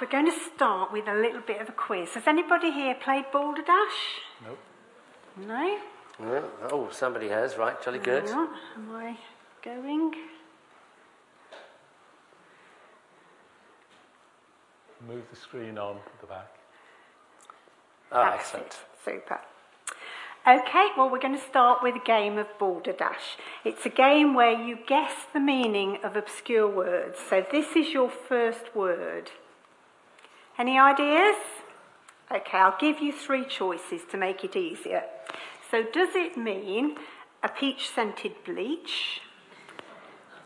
we're going to start with a little bit of a quiz. Has anybody here played Balderdash? Nope. No? Yeah. Oh, somebody has. Right, jolly good. Am I going? Move the screen on at the back. Oh, That's excellent. it. Super. Okay, well, we're going to start with a game of Balderdash. It's a game where you guess the meaning of obscure words. So, this is your first word. Any ideas? Okay, I'll give you three choices to make it easier. So, does it mean a peach scented bleach?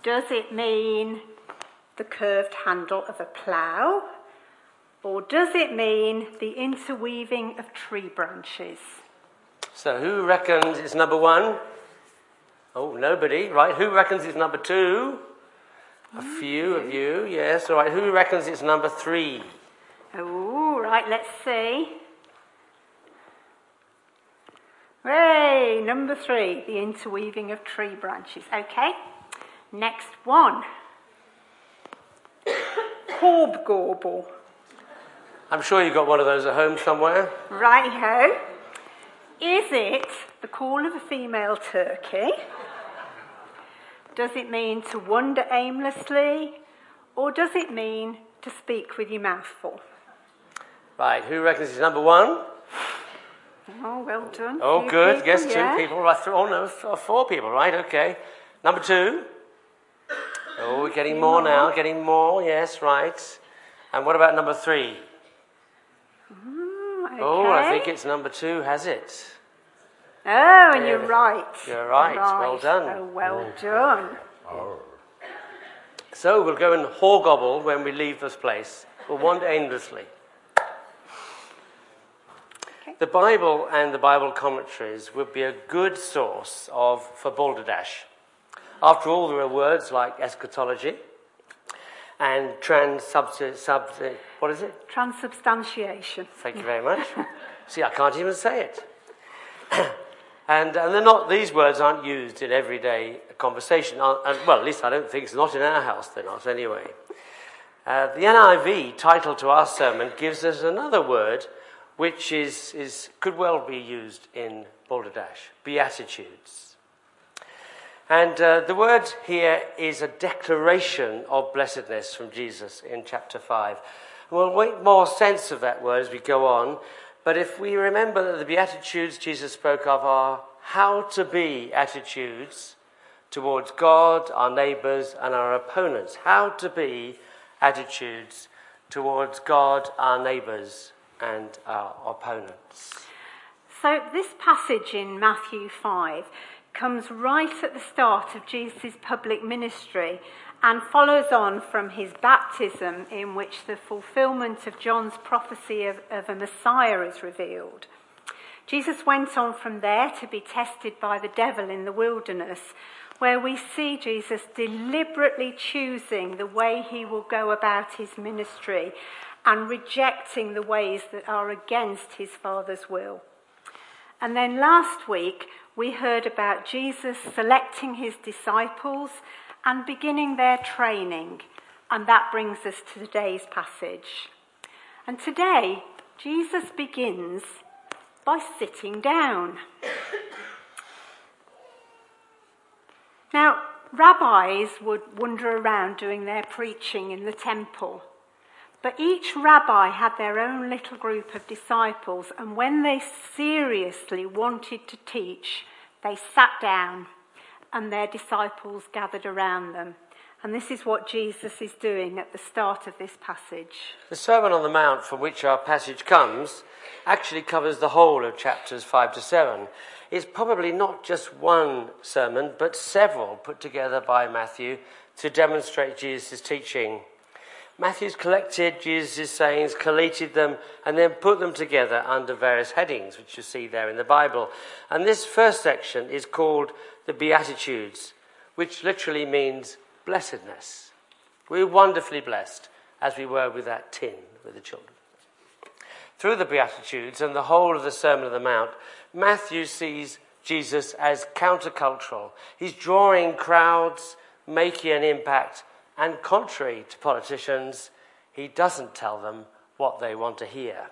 Does it mean the curved handle of a plough? Or does it mean the interweaving of tree branches? So, who reckons it's number one? Oh, nobody. Right, who reckons it's number two? A few of you, yes. All right, who reckons it's number three? Oh, right, let's see. Hey, number three, the interweaving of tree branches. Okay, next one. Hobgobble. I'm sure you've got one of those at home somewhere. Righty-ho. Is it the call of a female turkey? Does it mean to wander aimlessly? Or does it mean to speak with your mouth full? Right, who reckons it's number one? Oh, well done. Oh, Few good. people, Yes, two yeah. people. Right, oh, no, four people. Right, okay. Number two. Oh, we're getting more now, getting more. Yes, right. And what about number three? Mm, Oh, I think it's number two, has it? Oh, and you're right. You're right. Well done. Oh, well done. So we'll go and hobgobble when we leave this place. We'll wander aimlessly. The Bible and the Bible commentaries would be a good source of for balderdash. After all, there are words like eschatology and sub, what is it? Transubstantiation. Thank you very much. See, I can't even say it. and, and they're not, these words aren't used in everyday conversation. Uh, And, well, at least I don't think it's not in our house, they're not anyway. Uh, the NIV title to our sermon gives us another word which is, is, could well be used in Balderdash Beatitudes. And uh, the word here is a declaration of blessedness from Jesus in chapter 5. We'll make more sense of that word as we go on, but if we remember that the Beatitudes Jesus spoke of are how to be attitudes towards God, our neighbours, and our opponents. How to be attitudes towards God, our neighbours, and our opponents. So, this passage in Matthew 5 comes right at the start of Jesus' public ministry and follows on from his baptism, in which the fulfillment of John's prophecy of, of a Messiah is revealed. Jesus went on from there to be tested by the devil in the wilderness, where we see Jesus deliberately choosing the way he will go about his ministry and rejecting the ways that are against his Father's will. And then last week, we heard about Jesus selecting his disciples and beginning their training. And that brings us to today's passage. And today, Jesus begins by sitting down. Now, rabbis would wander around doing their preaching in the temple. But each rabbi had their own little group of disciples, and when they seriously wanted to teach, they sat down and their disciples gathered around them. And this is what Jesus is doing at the start of this passage. The Sermon on the Mount, from which our passage comes, actually covers the whole of chapters 5 to 7. It's probably not just one sermon, but several put together by Matthew to demonstrate Jesus' teaching. Matthew's collected Jesus' sayings, collated them, and then put them together under various headings, which you see there in the Bible. And this first section is called the Beatitudes, which literally means blessedness. We're wonderfully blessed, as we were with that tin with the children. Through the Beatitudes and the whole of the Sermon on the Mount, Matthew sees Jesus as countercultural. He's drawing crowds, making an impact, and contrary to politicians, he doesn't tell them what they want to hear.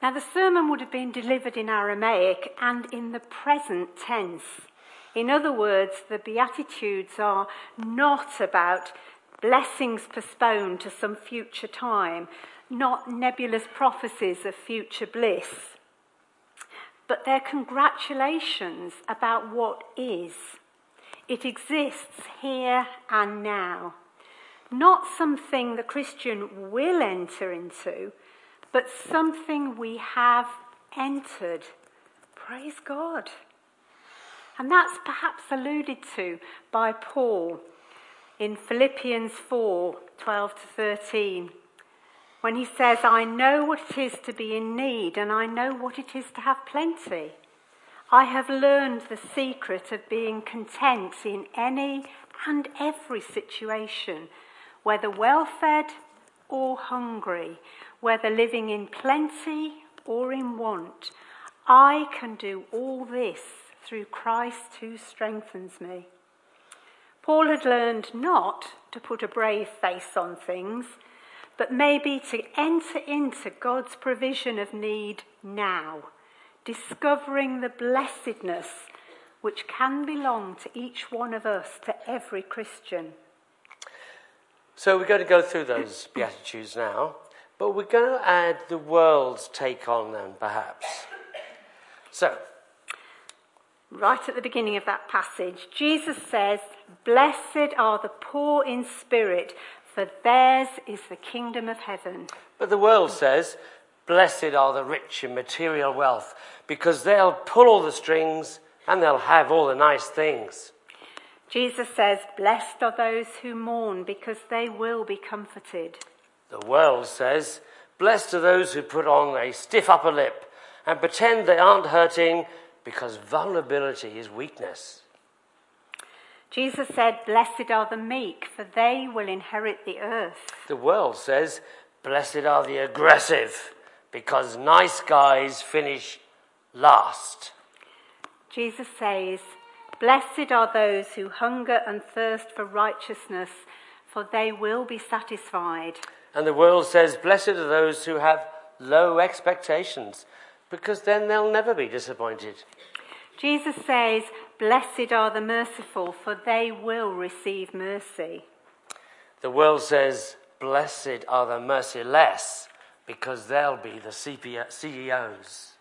Now, the sermon would have been delivered in Aramaic and in the present tense. In other words, the Beatitudes are not about blessings postponed to some future time, not nebulous prophecies of future bliss, but they're congratulations about what is. It exists here and now. Not something the Christian will enter into, but something we have entered. Praise God. And that's perhaps alluded to by Paul in Philippians 4 12 to 13, when he says, I know what it is to be in need, and I know what it is to have plenty. I have learned the secret of being content in any and every situation, whether well fed or hungry, whether living in plenty or in want. I can do all this through Christ who strengthens me. Paul had learned not to put a brave face on things, but maybe to enter into God's provision of need now, discovering the blessedness which can belong to each one of us, to every Christian. So we're going to go through those Beatitudes now, but we're going to add the world's take on them, perhaps. So, right at the beginning of that passage, Jesus says, Blessed are the poor in spirit, for theirs is the kingdom of heaven. But the world says, Blessed are the rich in material wealth, because they'll pull all the strings and they'll have all the nice things. Jesus says, Blessed are those who mourn, because they will be comforted. The world says, Blessed are those who put on a stiff upper lip and pretend they aren't hurting because vulnerability is weakness. Jesus said, Blessed are the meek, for they will inherit the earth. The world says, Blessed are the aggressive, because nice guys finish last. Jesus says, Blessed are those who hunger and thirst for righteousness, for they will be satisfied. And the world says, Blessed are those who have low expectations, because then they'll never be disappointed. Jesus says, Blessed are the merciful, for they will receive mercy. The world says, Blessed are the merciless, because they'll be the CEOs.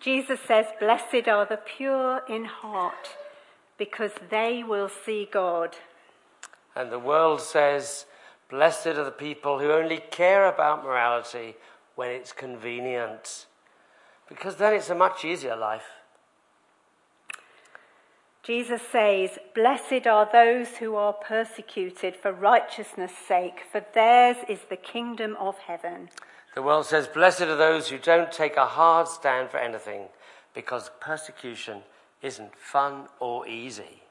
Jesus says, Blessed are the pure in heart, because they will see God. And the world says, Blessed are the people who only care about morality when it's convenient, because then it's a much easier life. Jesus says, Blessed are those who are persecuted for righteousness' sake, for theirs is the kingdom of heaven. The world says, Blessed are those who don't take a hard stand for anything, because persecution isn't fun or easy.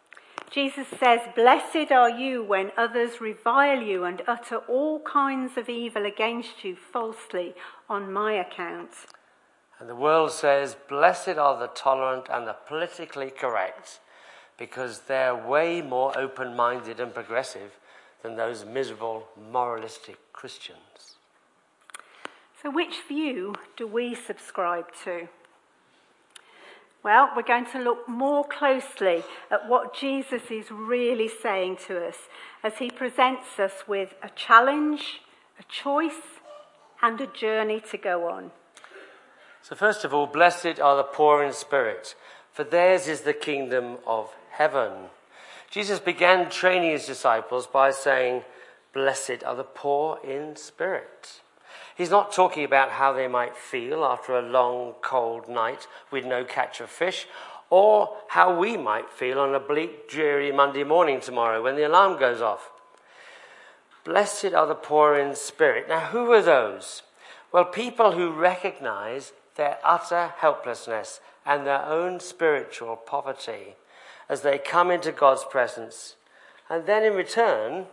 Jesus says, Blessed are you when others revile you and utter all kinds of evil against you falsely on my account. And the world says, Blessed are the tolerant and the politically correct, because they're way more open minded and progressive than those miserable moralistic Christians. So, which view do we subscribe to? Well, we're going to look more closely at what Jesus is really saying to us as he presents us with a challenge, a choice, and a journey to go on. So, first of all, blessed are the poor in spirit, for theirs is the kingdom of heaven. Jesus began training his disciples by saying, Blessed are the poor in spirit. He's not talking about how they might feel after a long, cold night with no catch of fish, or how we might feel on a bleak, dreary Monday morning tomorrow when the alarm goes off. Blessed are the poor in spirit. Now, who are those? Well, people who recognize their utter helplessness and their own spiritual poverty as they come into God's presence, and then in return,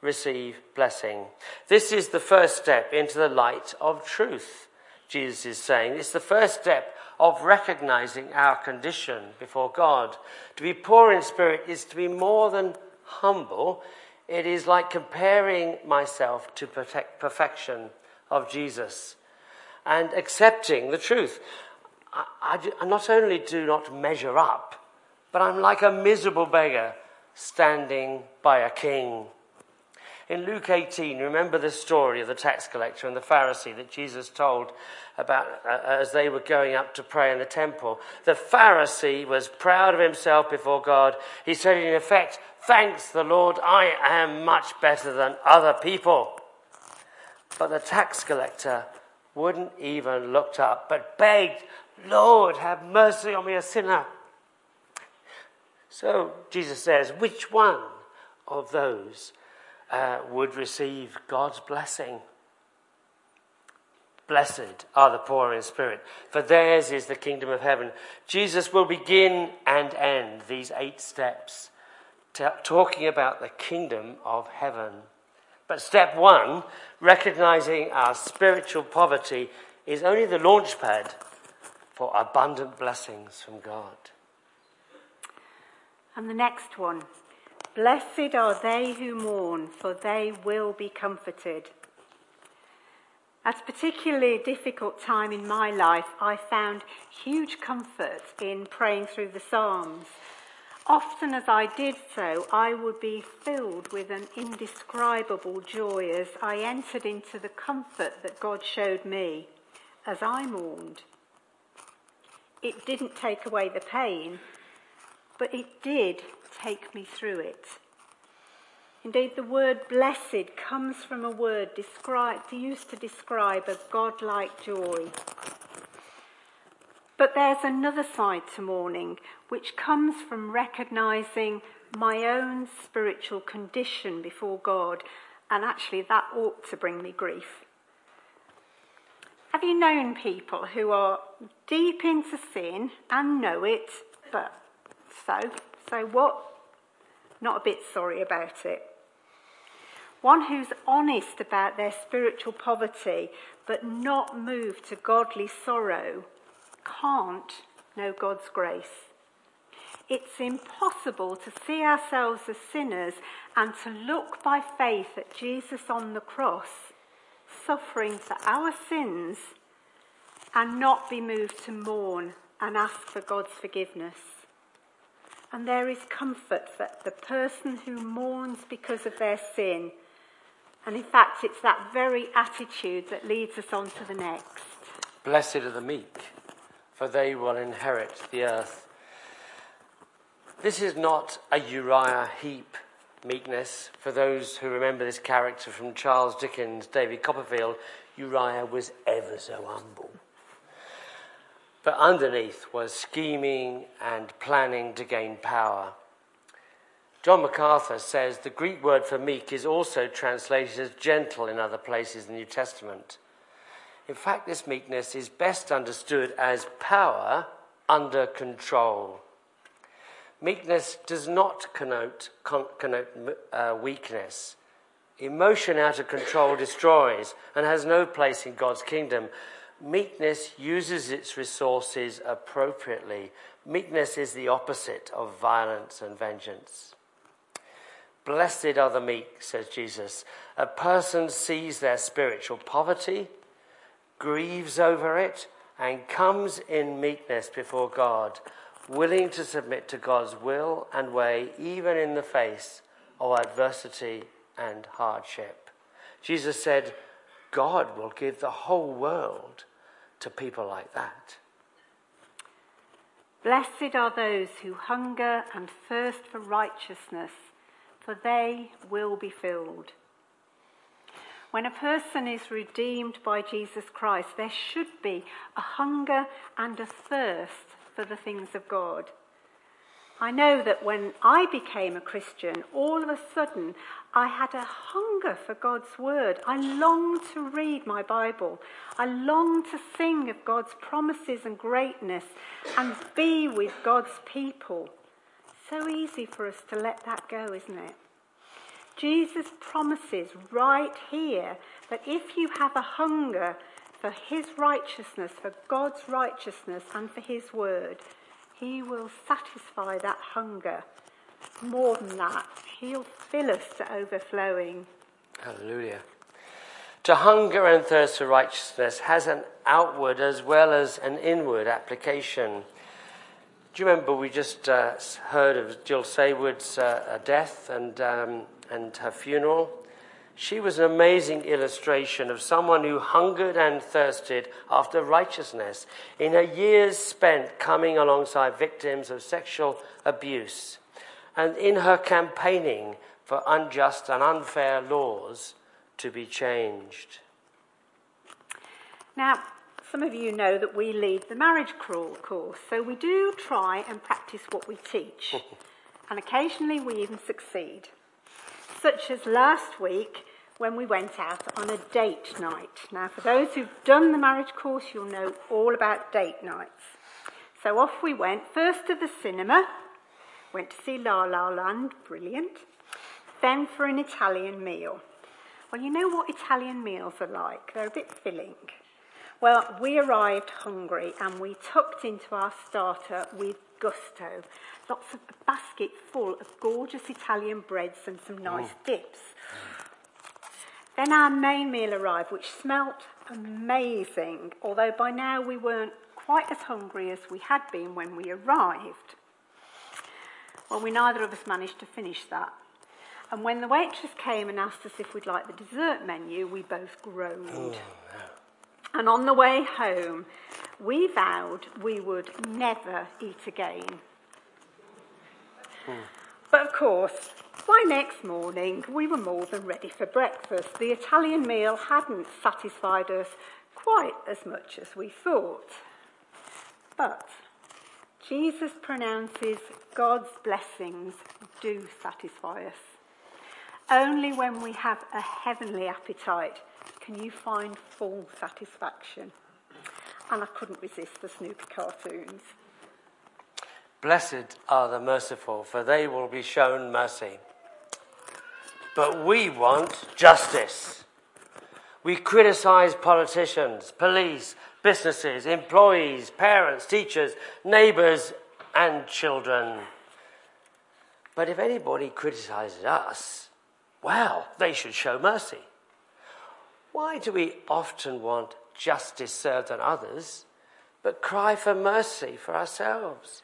receive blessing. This is the first step into the light of truth, Jesus is saying. It's the first step of recognizing our condition before God. To be poor in spirit is to be more than humble, it is like comparing myself to perfection of Jesus and accepting the truth. I, I, not only do not measure up, but I'm like a miserable beggar standing by a king. In Luke 18, remember the story of the tax collector and the Pharisee that Jesus told about uh, as they were going up to pray in the temple. The Pharisee was proud of himself before God. He said, in effect, Thanks the Lord, I am much better than other people. But the tax collector wouldn't even looked up, but begged, Lord, have mercy on me, a sinner. So Jesus says, which one of those uh, would receive God's blessing? Blessed are the poor in spirit, for theirs is the kingdom of heaven. Jesus will begin and end these eight steps t- talking about the kingdom of heaven. But step one, recognizing our spiritual poverty, is only the launchpad for abundant blessings from God. And the next one Blessed are they who mourn, for they will be comforted. At a particularly difficult time in my life, I found huge comfort in praying through the Psalms. Often as I did so, I would be filled with an indescribable joy as I entered into the comfort that God showed me as I mourned. It didn't take away the pain, but it did take me through it. Indeed, the word blessed comes from a word described, used to describe a godlike joy. But there's another side to mourning, which comes from recognizing my own spiritual condition before God, and actually that ought to bring me grief. Have you known people who are deep into sin and know it, but so, so what? Not a bit sorry about it. One who's honest about their spiritual poverty, but not moved to godly sorrow can't know God's grace. It's impossible to see ourselves as sinners and to look by faith at Jesus on the cross, suffering for our sins, and not be moved to mourn and ask for God's forgiveness. And there is comfort that the person who mourns because of their sin, and in fact, it's that very attitude that leads us on to the next. Blessed are the meek for they will inherit the earth. This is not a Uriah Heep meekness. For those who remember this character from Charles Dickens' David Copperfield, Uriah was ever so humble. But underneath was scheming and planning to gain power. John MacArthur says the Greek word for meek is also translated as gentle in other places in the New Testament. In fact, this meekness is best understood as power under control. Meekness does not connote, con- connote uh, weakness. Emotion out of control destroys and has no place in God's kingdom. Meekness uses its resources appropriately. Meekness is the opposite of violence and vengeance. Blessed are the meek, says Jesus. A person sees their spiritual poverty grieves over it, and comes in meekness before God, willing to submit to God's will and way, even in the face of adversity and hardship. Jesus said, God will give the whole world to people like that. Blessed are those who hunger and thirst for righteousness, for they will be filled. When a person is redeemed by Jesus Christ, there should be a hunger and a thirst for the things of God. I know that when I became a Christian, all of a sudden I had a hunger for God's word. I longed to read my Bible. I longed to sing of God's promises and greatness and be with God's people. So easy for us to let that go, isn't it? Jesus promises right here that if you have a hunger for his righteousness, for God's righteousness, and for his word, he will satisfy that hunger More than that, He'll fill us to overflowing. Hallelujah. To hunger and thirst for righteousness has an outward as well as an inward application. Do you remember we just uh, heard of Jill Saward's uh, death and, um, and her funeral? She was an amazing illustration of someone who hungered and thirsted after righteousness in her years spent coming alongside victims of sexual abuse and in her campaigning for unjust and unfair laws to be changed. Now, some of you know that we lead the marriage crawl course, so we do try and practice what we teach, and occasionally we even succeed such as last week when we went out on a date night. Now, for those who've done the marriage course, you'll know all about date nights. So off we went, first to the cinema, went to see La La Land, brilliant, then for an Italian meal. Well, you know what Italian meals are like, they're a bit filling. Well, we arrived hungry and we tucked into our starter with gusto. Lots of a basket full of gorgeous Italian breads and some nice mm. dips. Then our main meal arrived, which smelt amazing, although by now we weren't quite as hungry as we had been when we arrived. Well, we neither of us managed to finish that. And when the waitress came and asked us if we'd like the dessert menu, we both groaned. Oh, and on the way home, we vowed we would never eat again. Hmm. But of course, by next morning, we were more than ready for breakfast. The Italian meal hadn't satisfied us quite as much as we thought. But Jesus pronounces God's blessings do satisfy us. Only when we have a heavenly appetite can you find full satisfaction? And I couldn't resist the Snoopy cartoons. Blessed are the merciful, for they will be shown mercy. But we want justice. We criticize politicians, police, businesses, employees, parents, teachers, neighbors, and children. But if anybody criticizes us, well, they should show mercy. Why do we often want justice served on others, but cry for mercy for ourselves?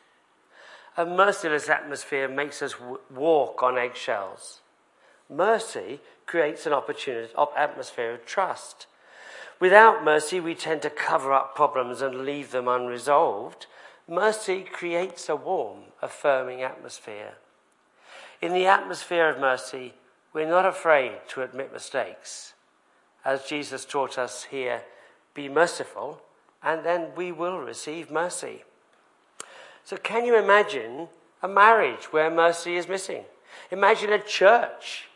A merciless atmosphere makes us w- walk on eggshells. Mercy creates an opportunity, atmosphere of trust. Without mercy, we tend to cover up problems and leave them unresolved. Mercy creates a warm, affirming atmosphere. In the atmosphere of mercy, we're not afraid to admit mistakes as Jesus taught us here, be merciful, and then we will receive mercy. So, can you imagine a marriage where mercy is missing? Imagine a church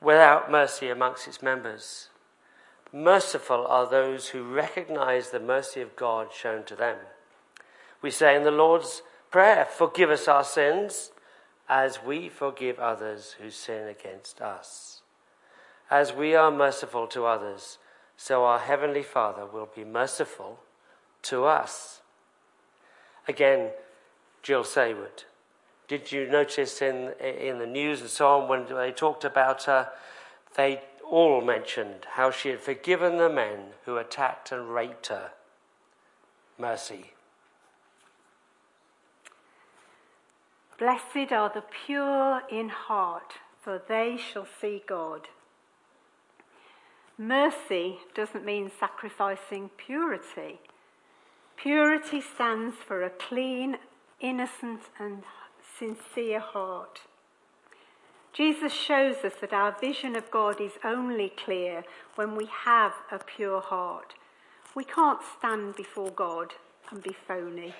without mercy amongst its members. Merciful are those who recognize the mercy of God shown to them. We say in the Lord's Prayer, Forgive us our sins as we forgive others who sin against us. As we are merciful to others, so our Heavenly Father will be merciful to us. Again, Jill Saward. Did you notice in, in the news and so on when they talked about her, they all mentioned how she had forgiven the men who attacked and raped her? Mercy. Blessed are the pure in heart, for they shall see God. Mercy doesn't mean sacrificing purity. Purity stands for a clean, innocent, and sincere heart. Jesus shows us that our vision of God is only clear when we have a pure heart. We can't stand before God and be phony.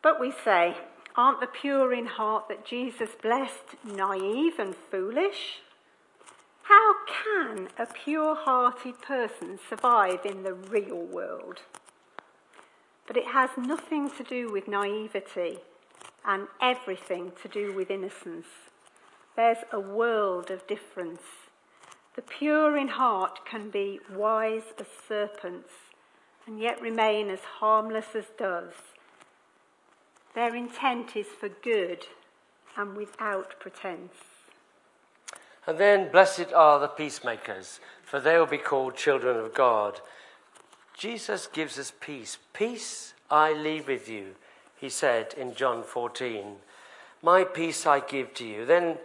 But we say, aren't the pure in heart that Jesus blessed naive and foolish? How can a pure hearted person survive in the real world? But it has nothing to do with naivety and everything to do with innocence. There's a world of difference. The pure in heart can be wise as serpents and yet remain as harmless as doves. Their intent is for good and without pretense. And then, blessed are the peacemakers, for they will be called children of God. Jesus gives us peace. Peace I leave with you, he said in John 14. My peace I give to you. Then,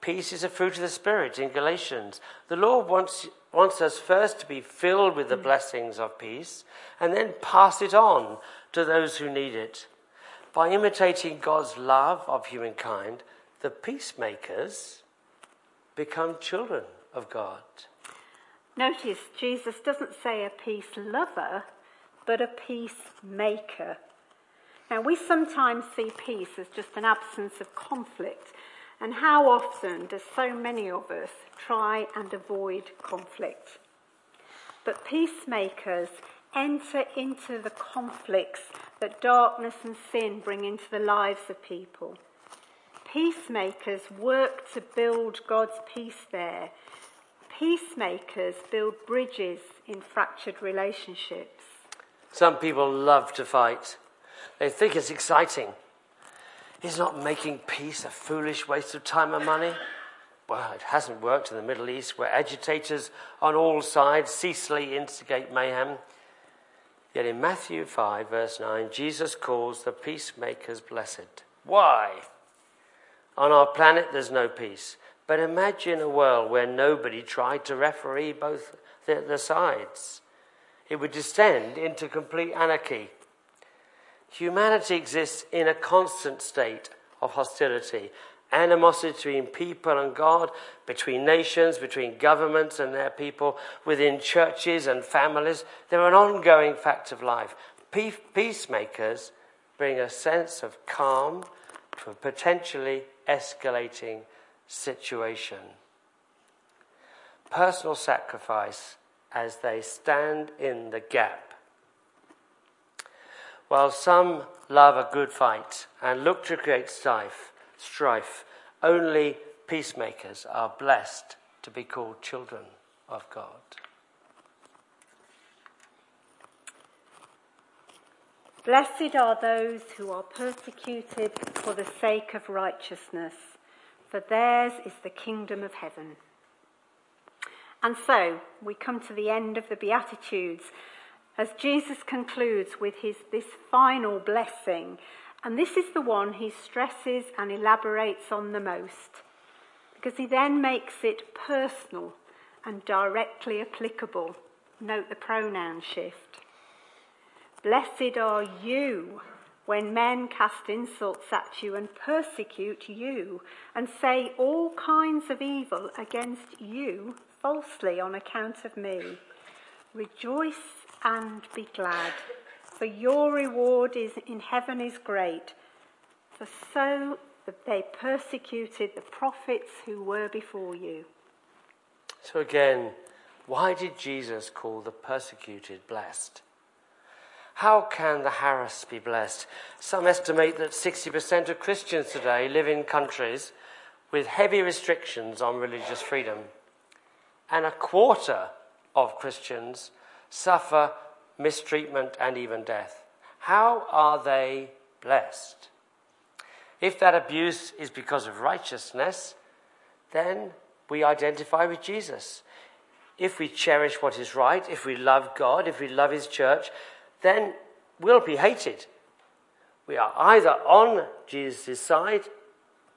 peace is a fruit of the Spirit in Galatians. The Lord wants, wants us first to be filled with the blessings of peace and then pass it on to those who need it. By imitating God's love of humankind, the peacemakers become children of God. Notice Jesus doesn't say a peace lover, but a peacemaker. Now, we sometimes see peace as just an absence of conflict, and how often do so many of us try and avoid conflict? But peacemakers enter into the conflicts that darkness and sin bring into the lives of people. Peacemakers work to build God's peace there. Peacemakers build bridges in fractured relationships. Some people love to fight. They think it's exciting. Is not making peace a foolish waste of time and money? Well, it hasn't worked in the Middle East, where agitators on all sides ceaselessly instigate mayhem. Yet in Matthew 5, verse 9, Jesus calls the peacemakers blessed. Why? On our planet, there's no peace. But imagine a world where nobody tried to referee both the, the sides. It would descend into complete anarchy. Humanity exists in a constant state of hostility, animosity between people and God, between nations, between governments and their people, within churches and families. They're an ongoing fact of life. Peacemakers bring a sense of calm to a potentially escalating situation. Personal sacrifice as they stand in the gap. While some love a good fight and look to create strife, strife, only peacemakers are blessed to be called children of God. Blessed are those who are persecuted for the sake of righteousness, for theirs is the kingdom of heaven. And so we come to the end of the Beatitudes as Jesus concludes with his, this final blessing. And this is the one he stresses and elaborates on the most, because he then makes it personal and directly applicable. Note the pronoun shift. Blessed are you when men cast insults at you and persecute you and say all kinds of evil against you falsely on account of me. Rejoice and be glad, for your reward is in heaven is great. For so they persecuted the prophets who were before you. So again, why did Jesus call the persecuted blessed? How can the harassed be blessed? Some estimate that 60% of Christians today live in countries with heavy restrictions on religious freedom, and a quarter of Christians suffer mistreatment and even death. How are they blessed? If that abuse is because of righteousness, then we identify with Jesus. If we cherish what is right, if we love God, if we love His church, then we'll be hated. We are either on Jesus' side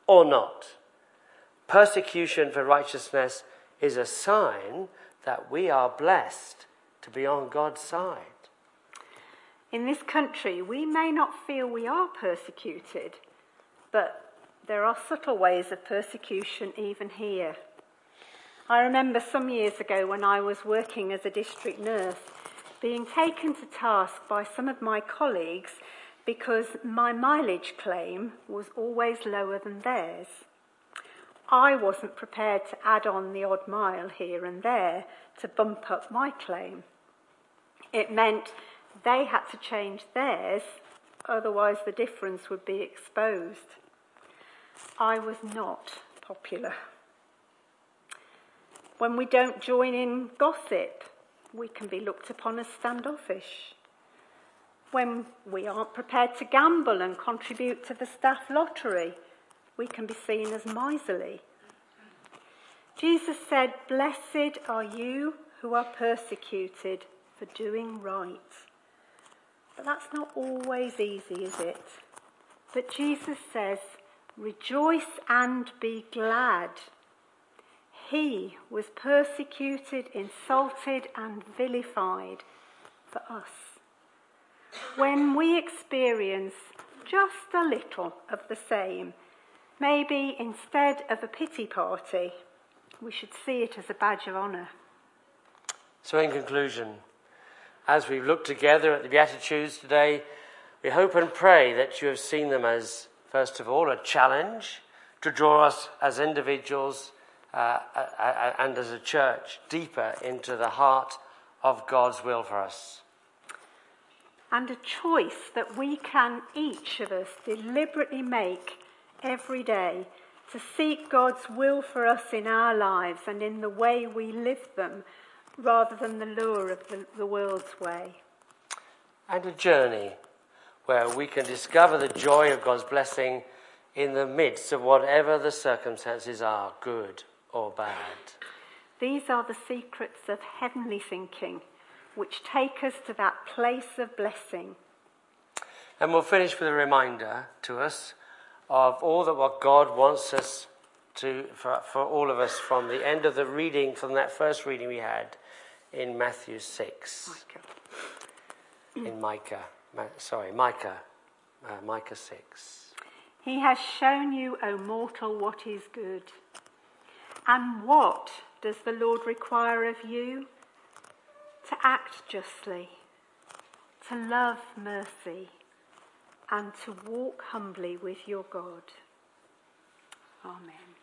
or not. Persecution for righteousness is a sign that we are blessed to be on God's side. In this country, we may not feel we are persecuted, but there are subtle ways of persecution even here. I remember some years ago when I was working as a district nurse being taken to task by some of my colleagues because my mileage claim was always lower than theirs. I wasn't prepared to add on the odd mile here and there to bump up my claim. It meant they had to change theirs, otherwise, the difference would be exposed. I was not popular. When we don't join in gossip, we can be looked upon as standoffish. When we aren't prepared to gamble and contribute to the staff lottery, we can be seen as miserly. Jesus said, Blessed are you who are persecuted for doing right. But that's not always easy, is it? But Jesus says, Rejoice and be glad. He was persecuted, insulted, and vilified for us. When we experience just a little of the same, maybe instead of a pity party, we should see it as a badge of honour. So, in conclusion, as we've looked together at the Beatitudes today, we hope and pray that you have seen them as, first of all, a challenge to draw us as individuals uh, uh, uh, and as a church deeper into the heart of God's will for us. And a choice that we can, each of us, deliberately make every day to seek God's will for us in our lives and in the way we live them rather than the lure of the, the world's way. And a journey where we can discover the joy of God's blessing in the midst of whatever the circumstances are, good or bad. These are the secrets of heavenly thinking, which take us to that place of blessing. And we'll finish with a reminder to us of all that what God wants us to, for, for all of us from the end of the reading, from that first reading we had in Matthew 6. Micah. In Micah. sorry, Micah. Uh, Micah 6. He has shown you, O mortal, what is good. And what does the Lord require of you? To act justly, to love mercy, and to walk humbly with your God. Amen.